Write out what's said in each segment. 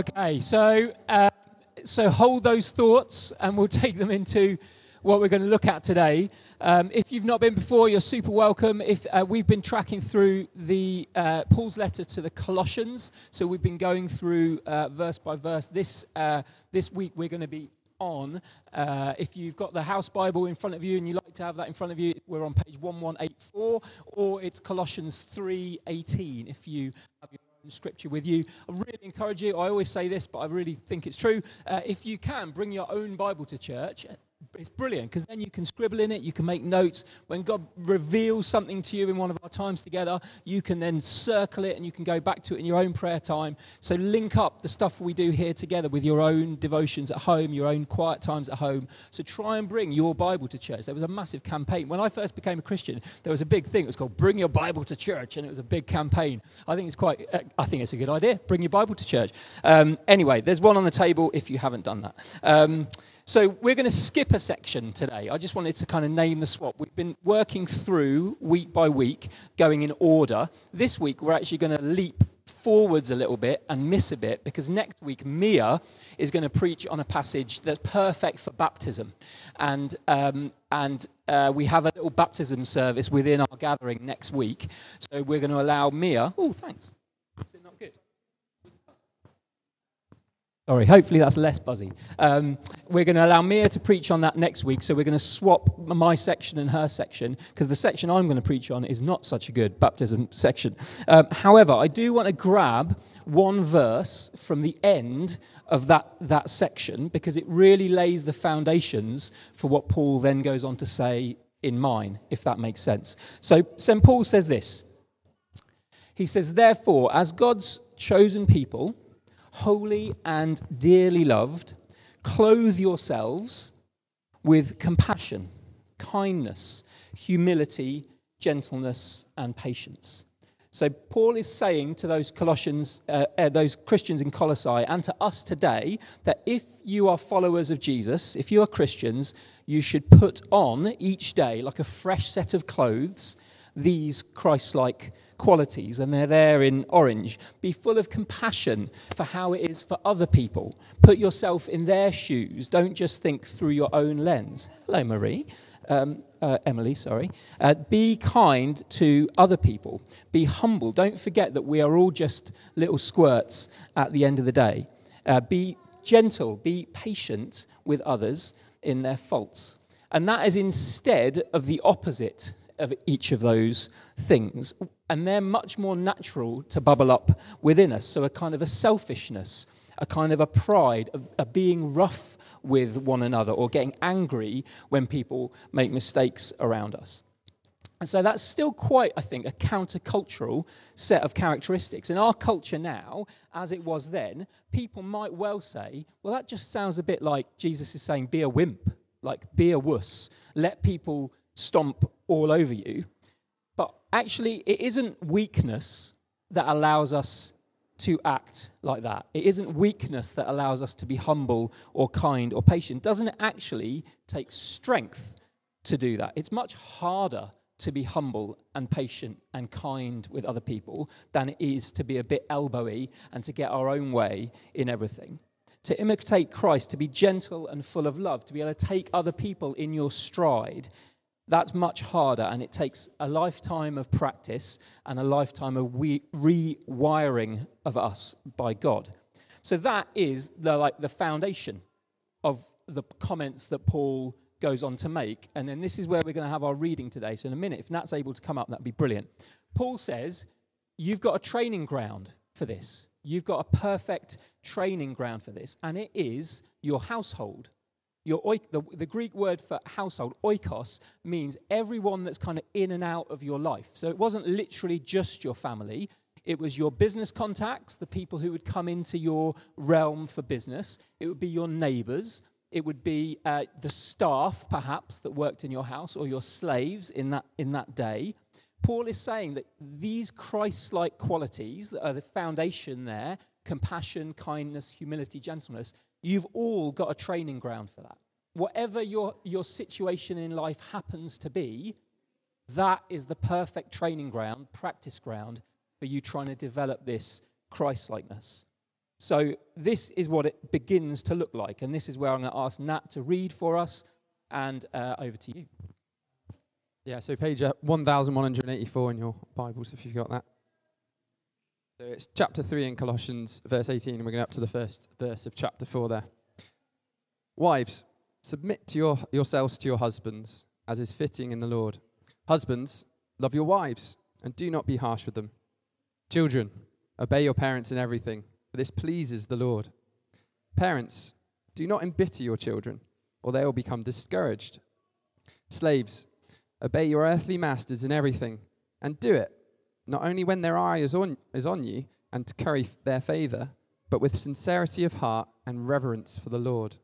Okay, so uh, so hold those thoughts, and we'll take them into what we're going to look at today. Um, if you've not been before, you're super welcome. If uh, we've been tracking through the uh, Paul's letter to the Colossians, so we've been going through uh, verse by verse. This uh, this week we're going to be on. Uh, if you've got the house Bible in front of you and you like to have that in front of you, we're on page 1184, or it's Colossians 3:18. If you have your scripture with you. I really encourage you. I always say this, but I really think it's true. Uh, if you can, bring your own Bible to church it's brilliant because then you can scribble in it, you can make notes. When God reveals something to you in one of our times together, you can then circle it and you can go back to it in your own prayer time. So link up the stuff we do here together with your own devotions at home, your own quiet times at home. So try and bring your Bible to church. There was a massive campaign. When I first became a Christian, there was a big thing. It was called Bring Your Bible to Church, and it was a big campaign. I think it's quite, I think it's a good idea. Bring your Bible to church. Um, anyway, there's one on the table if you haven't done that. Um, so we're going to skip a section today. I just wanted to kind of name the swap. We've been working through week by week, going in order. This week, we're actually going to leap forwards a little bit and miss a bit because next week Mia is going to preach on a passage that's perfect for baptism, and um, and uh, we have a little baptism service within our gathering next week. So we're going to allow Mia. Oh, thanks. Sorry, hopefully that's less buzzy. Um, we're going to allow Mia to preach on that next week, so we're going to swap my section and her section, because the section I'm going to preach on is not such a good baptism section. Um, however, I do want to grab one verse from the end of that, that section, because it really lays the foundations for what Paul then goes on to say in mine, if that makes sense. So, St. Paul says this He says, Therefore, as God's chosen people, holy and dearly loved, clothe yourselves with compassion, kindness, humility, gentleness, and patience. So Paul is saying to those Colossians, uh, uh, those Christians in Colossae, and to us today, that if you are followers of Jesus, if you are Christians, you should put on each day, like a fresh set of clothes, these Christ-like qualities, and they're there in orange. Be full of compassion for how it is for other people. Put yourself in their shoes. Don't just think through your own lens. Hello, Marie. Um, uh, Emily, sorry. Uh, be kind to other people. Be humble. Don't forget that we are all just little squirts at the end of the day. Uh, be gentle. Be patient with others in their faults. And that is instead of the opposite of each of those things. And they're much more natural to bubble up within us. So, a kind of a selfishness, a kind of a pride of, of being rough with one another or getting angry when people make mistakes around us. And so that's still quite, I think, a countercultural set of characteristics. In our culture now, as it was then, people might well say, well, that just sounds a bit like Jesus is saying, be a wimp, like be a wuss, let people stomp all over you. But actually, it isn't weakness that allows us to act like that. It isn't weakness that allows us to be humble or kind or patient. Doesn't it actually take strength to do that? It's much harder to be humble and patient and kind with other people than it is to be a bit elbowy and to get our own way in everything. To imitate Christ, to be gentle and full of love, to be able to take other people in your stride that's much harder, and it takes a lifetime of practice and a lifetime of re- rewiring of us by God. So that is the, like the foundation of the comments that Paul goes on to make. And then this is where we're going to have our reading today. So in a minute, if Nat's able to come up, that'd be brilliant. Paul says, You've got a training ground for this. You've got a perfect training ground for this, and it is your household. Your the, the Greek word for household, oikos, means everyone that's kind of in and out of your life. So it wasn't literally just your family, it was your business contacts, the people who would come into your realm for business. It would be your neighbors. It would be uh, the staff, perhaps, that worked in your house, or your slaves in that, in that day. Paul is saying that these Christ like qualities that are the foundation there compassion, kindness, humility, gentleness You've all got a training ground for that. Whatever your, your situation in life happens to be, that is the perfect training ground, practice ground for you trying to develop this Christ likeness. So, this is what it begins to look like. And this is where I'm going to ask Nat to read for us. And uh, over to you. Yeah, so page uh, 1184 in your Bibles, if you've got that. It's chapter 3 in Colossians, verse 18, and we're going up to the first verse of chapter 4 there. Wives, submit to your, yourselves to your husbands, as is fitting in the Lord. Husbands, love your wives, and do not be harsh with them. Children, obey your parents in everything, for this pleases the Lord. Parents, do not embitter your children, or they will become discouraged. Slaves, obey your earthly masters in everything, and do it, not only when their eye is on, is on you and to curry their favor, but with sincerity of heart and reverence for the Lord.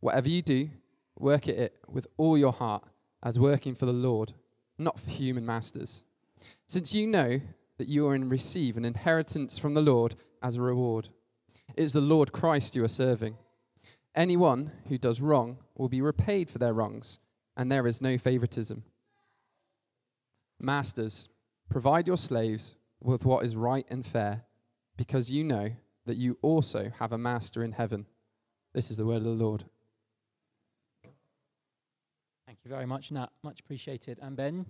Whatever you do, work at it with all your heart as working for the Lord, not for human masters. Since you know that you are in receive an inheritance from the Lord as a reward. It is the Lord Christ you are serving. Anyone who does wrong will be repaid for their wrongs, and there is no favoritism. Masters, provide your slaves with what is right and fair, because you know that you also have a master in heaven. This is the word of the Lord. Thank you very much, Nat. Much appreciated. And Ben?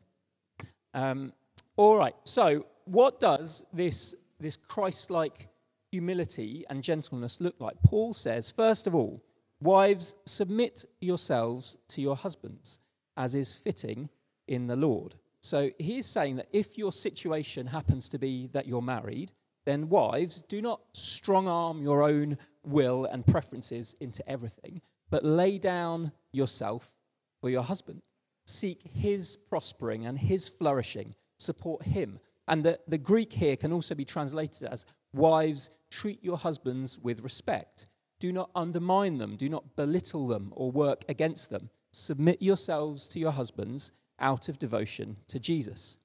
Um, all right. So, what does this, this Christ like humility and gentleness look like? Paul says, first of all, wives, submit yourselves to your husbands, as is fitting in the Lord. So, he's saying that if your situation happens to be that you're married, then wives, do not strong arm your own will and preferences into everything, but lay down yourself for your husband. Seek his prospering and his flourishing. Support him. And the, the Greek here can also be translated as wives, treat your husbands with respect. Do not undermine them, do not belittle them or work against them. Submit yourselves to your husbands out of devotion to Jesus.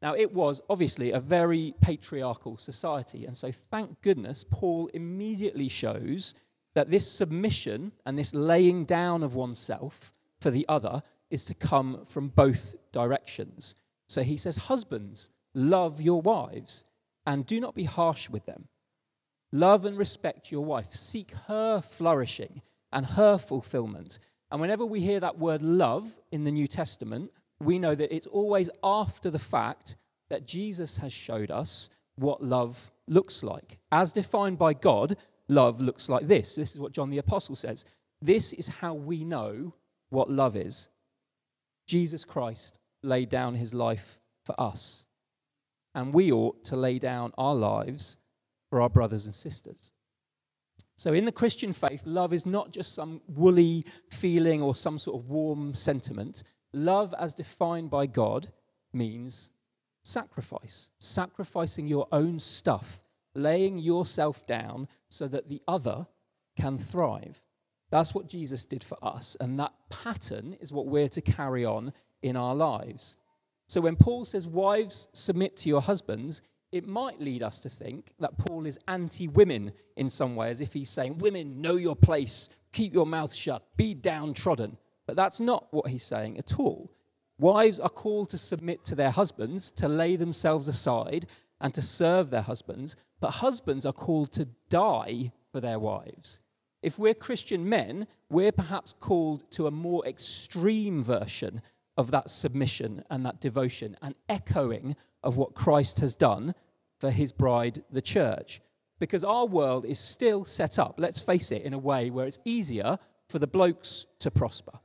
Now, it was obviously a very patriarchal society, and so thank goodness Paul immediately shows that this submission and this laying down of oneself for the other is to come from both directions. So he says, Husbands, love your wives and do not be harsh with them. Love and respect your wife. Seek her flourishing and her fulfillment. And whenever we hear that word love in the New Testament, we know that it's always after the fact that Jesus has showed us what love looks like. As defined by God, love looks like this. This is what John the Apostle says. This is how we know what love is. Jesus Christ laid down his life for us, and we ought to lay down our lives for our brothers and sisters. So, in the Christian faith, love is not just some woolly feeling or some sort of warm sentiment. Love, as defined by God, means sacrifice, sacrificing your own stuff, laying yourself down so that the other can thrive. That's what Jesus did for us, and that pattern is what we're to carry on in our lives. So when Paul says, Wives, submit to your husbands, it might lead us to think that Paul is anti women in some way, as if he's saying, Women, know your place, keep your mouth shut, be downtrodden. But that's not what he's saying at all. Wives are called to submit to their husbands, to lay themselves aside, and to serve their husbands. But husbands are called to die for their wives. If we're Christian men, we're perhaps called to a more extreme version of that submission and that devotion, and echoing of what Christ has done for his bride, the church. Because our world is still set up, let's face it, in a way where it's easier for the blokes to prosper.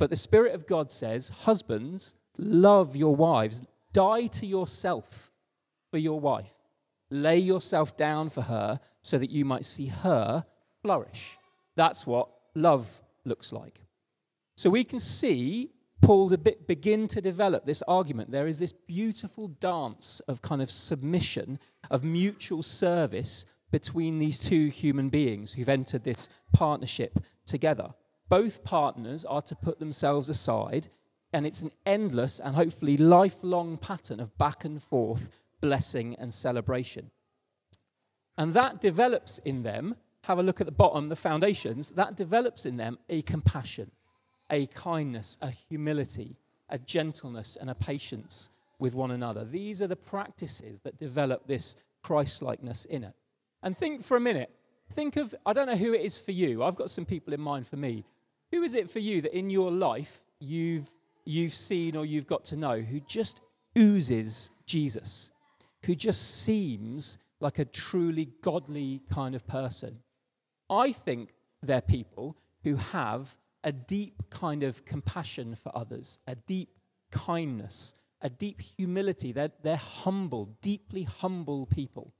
But the Spirit of God says, Husbands, love your wives, die to yourself for your wife, lay yourself down for her so that you might see her flourish. That's what love looks like. So we can see Paul begin to develop this argument. There is this beautiful dance of kind of submission, of mutual service between these two human beings who've entered this partnership together both partners are to put themselves aside, and it's an endless and hopefully lifelong pattern of back and forth blessing and celebration. And that develops in them, have a look at the bottom, the foundations, that develops in them a compassion, a kindness, a humility, a gentleness, and a patience with one another. These are the practices that develop this Christ likeness in it. And think for a minute. Think of, I don't know who it is for you. I've got some people in mind for me. Who is it for you that in your life you've, you've seen or you've got to know who just oozes Jesus, who just seems like a truly godly kind of person? I think they're people who have a deep kind of compassion for others, a deep kindness, a deep humility. They're, they're humble, deeply humble people,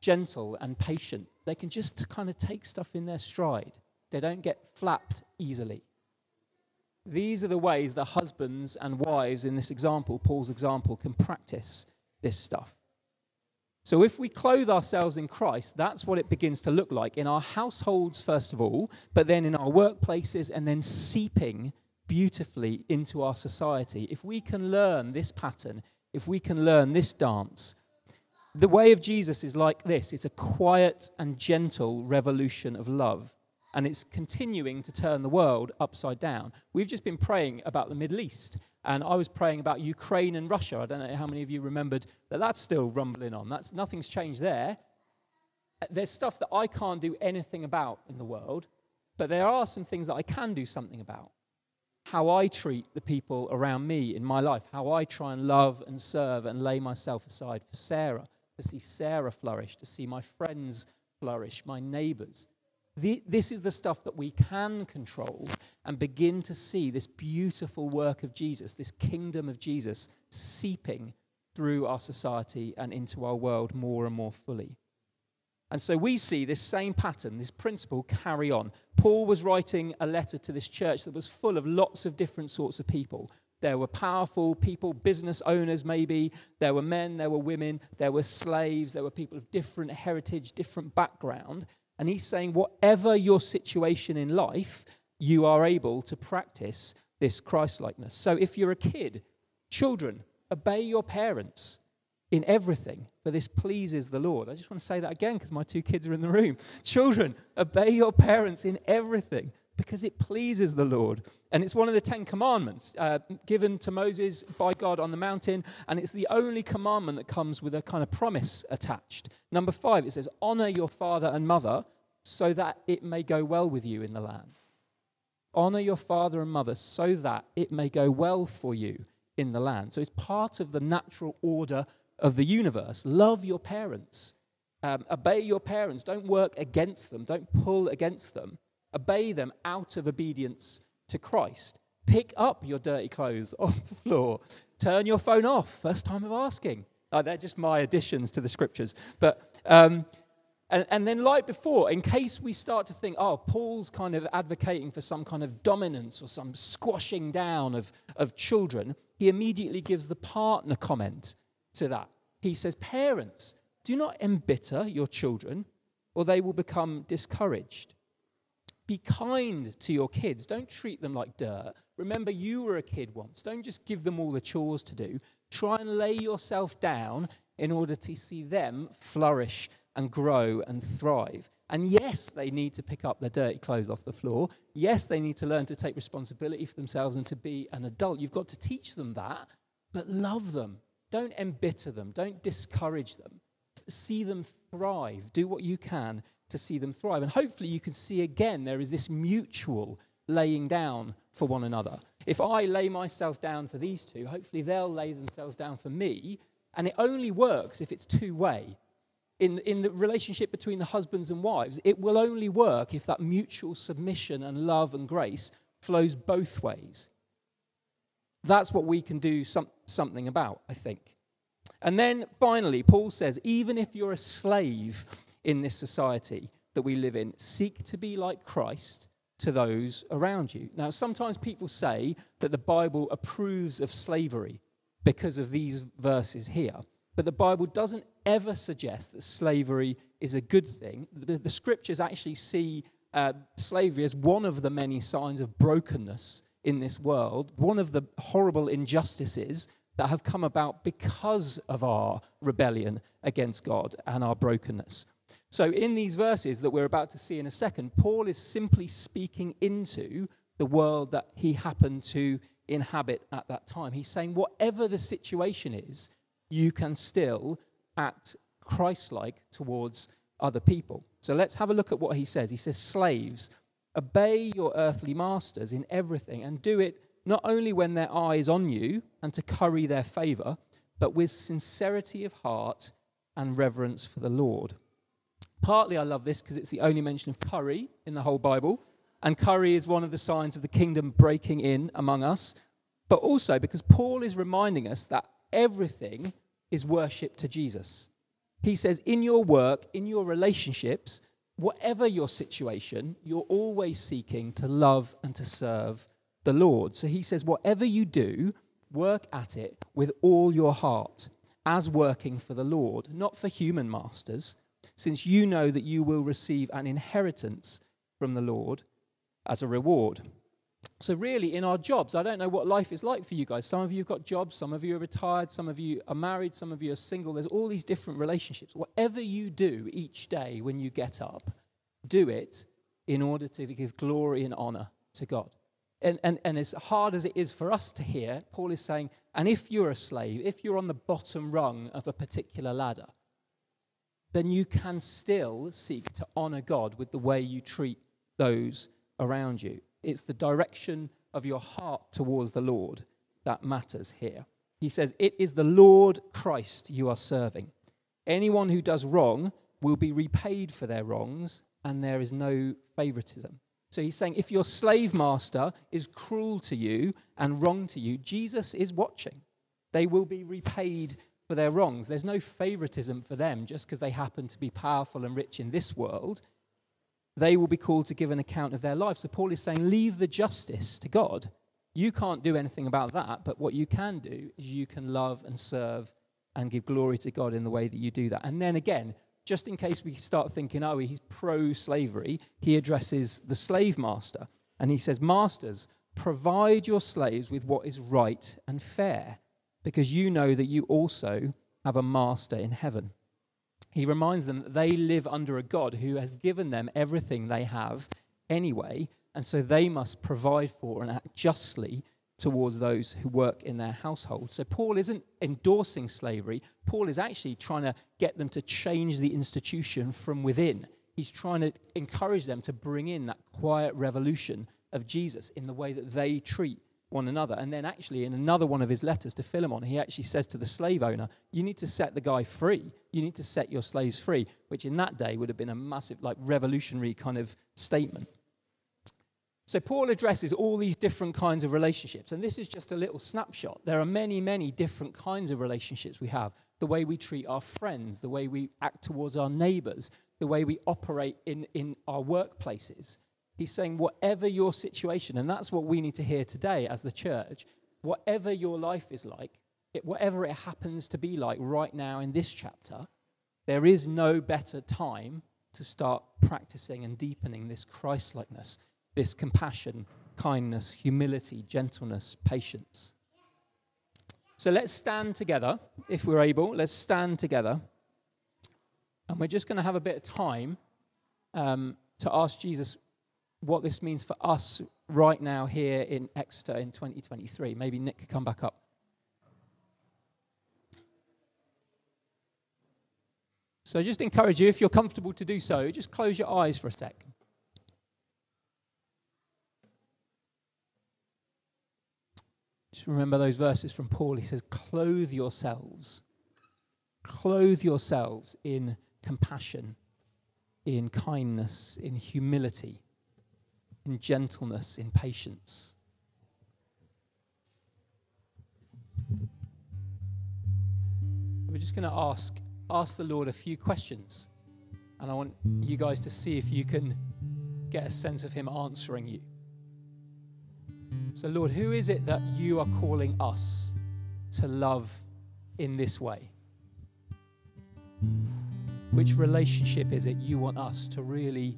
gentle and patient. They can just kind of take stuff in their stride, they don't get flapped easily. These are the ways that husbands and wives in this example, Paul's example, can practice this stuff. So, if we clothe ourselves in Christ, that's what it begins to look like in our households, first of all, but then in our workplaces, and then seeping beautifully into our society. If we can learn this pattern, if we can learn this dance, the way of Jesus is like this it's a quiet and gentle revolution of love, and it's continuing to turn the world upside down. We've just been praying about the Middle East and I was praying about Ukraine and Russia. I don't know how many of you remembered that that's still rumbling on. That's, nothing's changed there. There's stuff that I can't do anything about in the world, but there are some things that I can do something about. How I treat the people around me in my life, how I try and love and serve and lay myself aside for Sarah, to see Sarah flourish, to see my friends flourish, my neighbors. The, this is the stuff that we can control and begin to see this beautiful work of Jesus, this kingdom of Jesus, seeping through our society and into our world more and more fully. And so we see this same pattern, this principle carry on. Paul was writing a letter to this church that was full of lots of different sorts of people. There were powerful people, business owners maybe. There were men, there were women, there were slaves, there were people of different heritage, different background. And he's saying, whatever your situation in life, you are able to practice this Christlikeness. So if you're a kid, children, obey your parents in everything, for this pleases the Lord. I just want to say that again because my two kids are in the room. Children, obey your parents in everything because it pleases the Lord. And it's one of the Ten Commandments uh, given to Moses by God on the mountain. And it's the only commandment that comes with a kind of promise attached. Number five, it says, Honor your father and mother so that it may go well with you in the land. Honor your father and mother so that it may go well for you in the land. So it's part of the natural order of the universe. Love your parents. Um, obey your parents. Don't work against them. Don't pull against them. Obey them out of obedience to Christ. Pick up your dirty clothes off the floor. Turn your phone off. First time of asking. They're just my additions to the scriptures. But um, and, and then, like before, in case we start to think, oh, Paul's kind of advocating for some kind of dominance or some squashing down of, of children, he immediately gives the partner comment to that. He says, Parents, do not embitter your children, or they will become discouraged. Be kind to your kids. Don't treat them like dirt. Remember, you were a kid once. Don't just give them all the chores to do. Try and lay yourself down in order to see them flourish and grow and thrive. And yes, they need to pick up their dirty clothes off the floor. Yes, they need to learn to take responsibility for themselves and to be an adult. You've got to teach them that, but love them. Don't embitter them. Don't discourage them. See them thrive. Do what you can to see them thrive. And hopefully, you can see again there is this mutual laying down for one another. If I lay myself down for these two, hopefully they'll lay themselves down for me. And it only works if it's two way. In, in the relationship between the husbands and wives, it will only work if that mutual submission and love and grace flows both ways. That's what we can do some, something about, I think. And then finally, Paul says, even if you're a slave in this society that we live in. Seek to be like Christ to those around you. Now, sometimes people say that the Bible approves of slavery because of these verses here. But the Bible doesn't ever suggest that slavery is a good thing. The, the scriptures actually see uh, slavery as one of the many signs of brokenness in this world, one of the horrible injustices that have come about because of our rebellion against God and our brokenness. So, in these verses that we're about to see in a second, Paul is simply speaking into the world that he happened to inhabit at that time. He's saying, whatever the situation is, you can still act Christ like towards other people. So let's have a look at what he says. He says, Slaves, obey your earthly masters in everything and do it not only when their eye is on you and to curry their favor, but with sincerity of heart and reverence for the Lord. Partly I love this because it's the only mention of curry in the whole Bible, and curry is one of the signs of the kingdom breaking in among us, but also because Paul is reminding us that everything is worship to Jesus. He says, in your work, in your relationships, whatever your situation, you're always seeking to love and to serve the Lord. So he says, whatever you do, work at it with all your heart, as working for the Lord, not for human masters, since you know that you will receive an inheritance from the Lord as a reward. So, really, in our jobs, I don't know what life is like for you guys. Some of you have got jobs, some of you are retired, some of you are married, some of you are single. There's all these different relationships. Whatever you do each day when you get up, do it in order to give glory and honor to God. And, and, and as hard as it is for us to hear, Paul is saying, and if you're a slave, if you're on the bottom rung of a particular ladder, then you can still seek to honor God with the way you treat those around you. It's the direction of your heart towards the Lord that matters here. He says, It is the Lord Christ you are serving. Anyone who does wrong will be repaid for their wrongs, and there is no favoritism. So he's saying, if your slave master is cruel to you and wrong to you, Jesus is watching. They will be repaid for their wrongs. There's no favoritism for them just because they happen to be powerful and rich in this world they will be called to give an account of their life. So Paul is saying, leave the justice to God. You can't do anything about that, but what you can do is you can love and serve and give glory to God in the way that you do that. And then again, just in case we start thinking, oh, he's pro slavery, he addresses the slave master. And he says, Masters, provide your slaves with what is right and fair, because you know that you also have a master in heaven he reminds them that they live under a God who has given them everything they have anyway, and so they must provide for and act justly towards those who work in their household. So Paul isn't endorsing slavery. Paul is actually trying to get them to change the institution from within. He's trying to encourage them to bring in that quiet revolution of Jesus in the way that they treat one another. And then, actually, in another one of his letters to Philemon, he actually says to the slave owner, You need to set the guy free. You need to set your slaves free, which in that day would have been a massive, like, revolutionary kind of statement. So, Paul addresses all these different kinds of relationships, and this is just a little snapshot. There are many, many different kinds of relationships we have the way we treat our friends, the way we act towards our neighbors, the way we operate in, in our workplaces. He's saying, whatever your situation, and that's what we need to hear today as the church, whatever your life is like, it, whatever it happens to be like right now in this chapter, there is no better time to start practicing and deepening this Christlikeness, this compassion, kindness, humility, gentleness, patience. So let's stand together, if we're able. Let's stand together. And we're just going to have a bit of time um, to ask Jesus what this means for us right now here in Exeter in 2023. Maybe Nick could come back up. So just encourage you, if you're comfortable to do so, just close your eyes for a sec. Just remember those verses from Paul. He says, Clothe yourselves. Clothe yourselves in compassion, in kindness, in humility in gentleness, in patience. We're just going to ask ask the Lord a few questions. And I want you guys to see if you can get a sense of him answering you. So Lord, who is it that you are calling us to love in this way? Which relationship is it you want us to really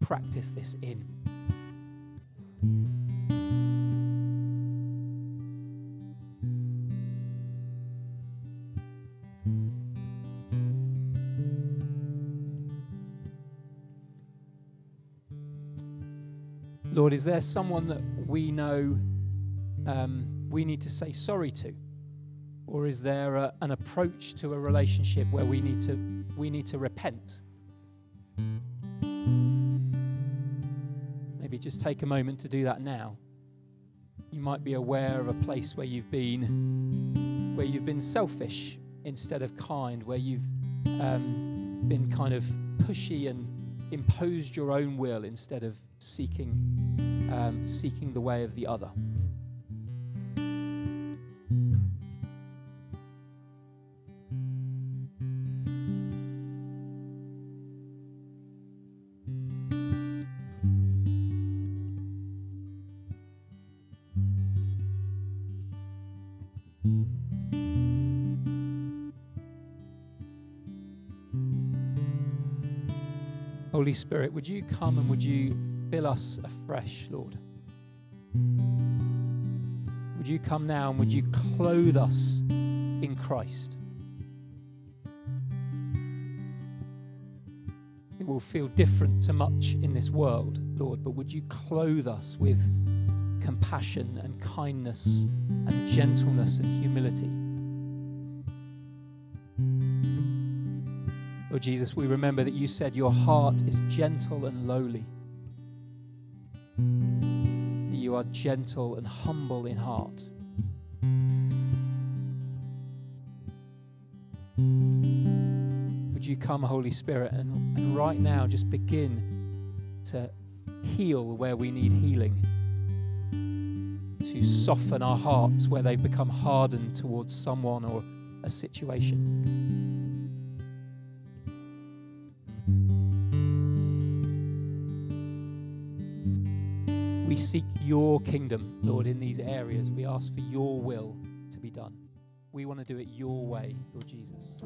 practice this in? Lord, is there someone that we know um, we need to say sorry to? Or is there a, an approach to a relationship where we need to, we need to repent? Maybe just take a moment to do that now. You might be aware of a place where you've been where you've been selfish instead of kind, where you've um, been kind of pushy and imposed your own will instead of seeking um, seeking the way of the other. Spirit, would you come and would you fill us afresh, Lord? Would you come now and would you clothe us in Christ? It will feel different to much in this world, Lord, but would you clothe us with compassion and kindness and gentleness and humility? Lord Jesus, we remember that you said your heart is gentle and lowly. That you are gentle and humble in heart. Would you come, Holy Spirit, and, and right now just begin to heal where we need healing, to soften our hearts where they've become hardened towards someone or a situation. We seek your kingdom, Lord, mm. in these areas. We ask for your will to be done. We want to do it your way, Lord Jesus.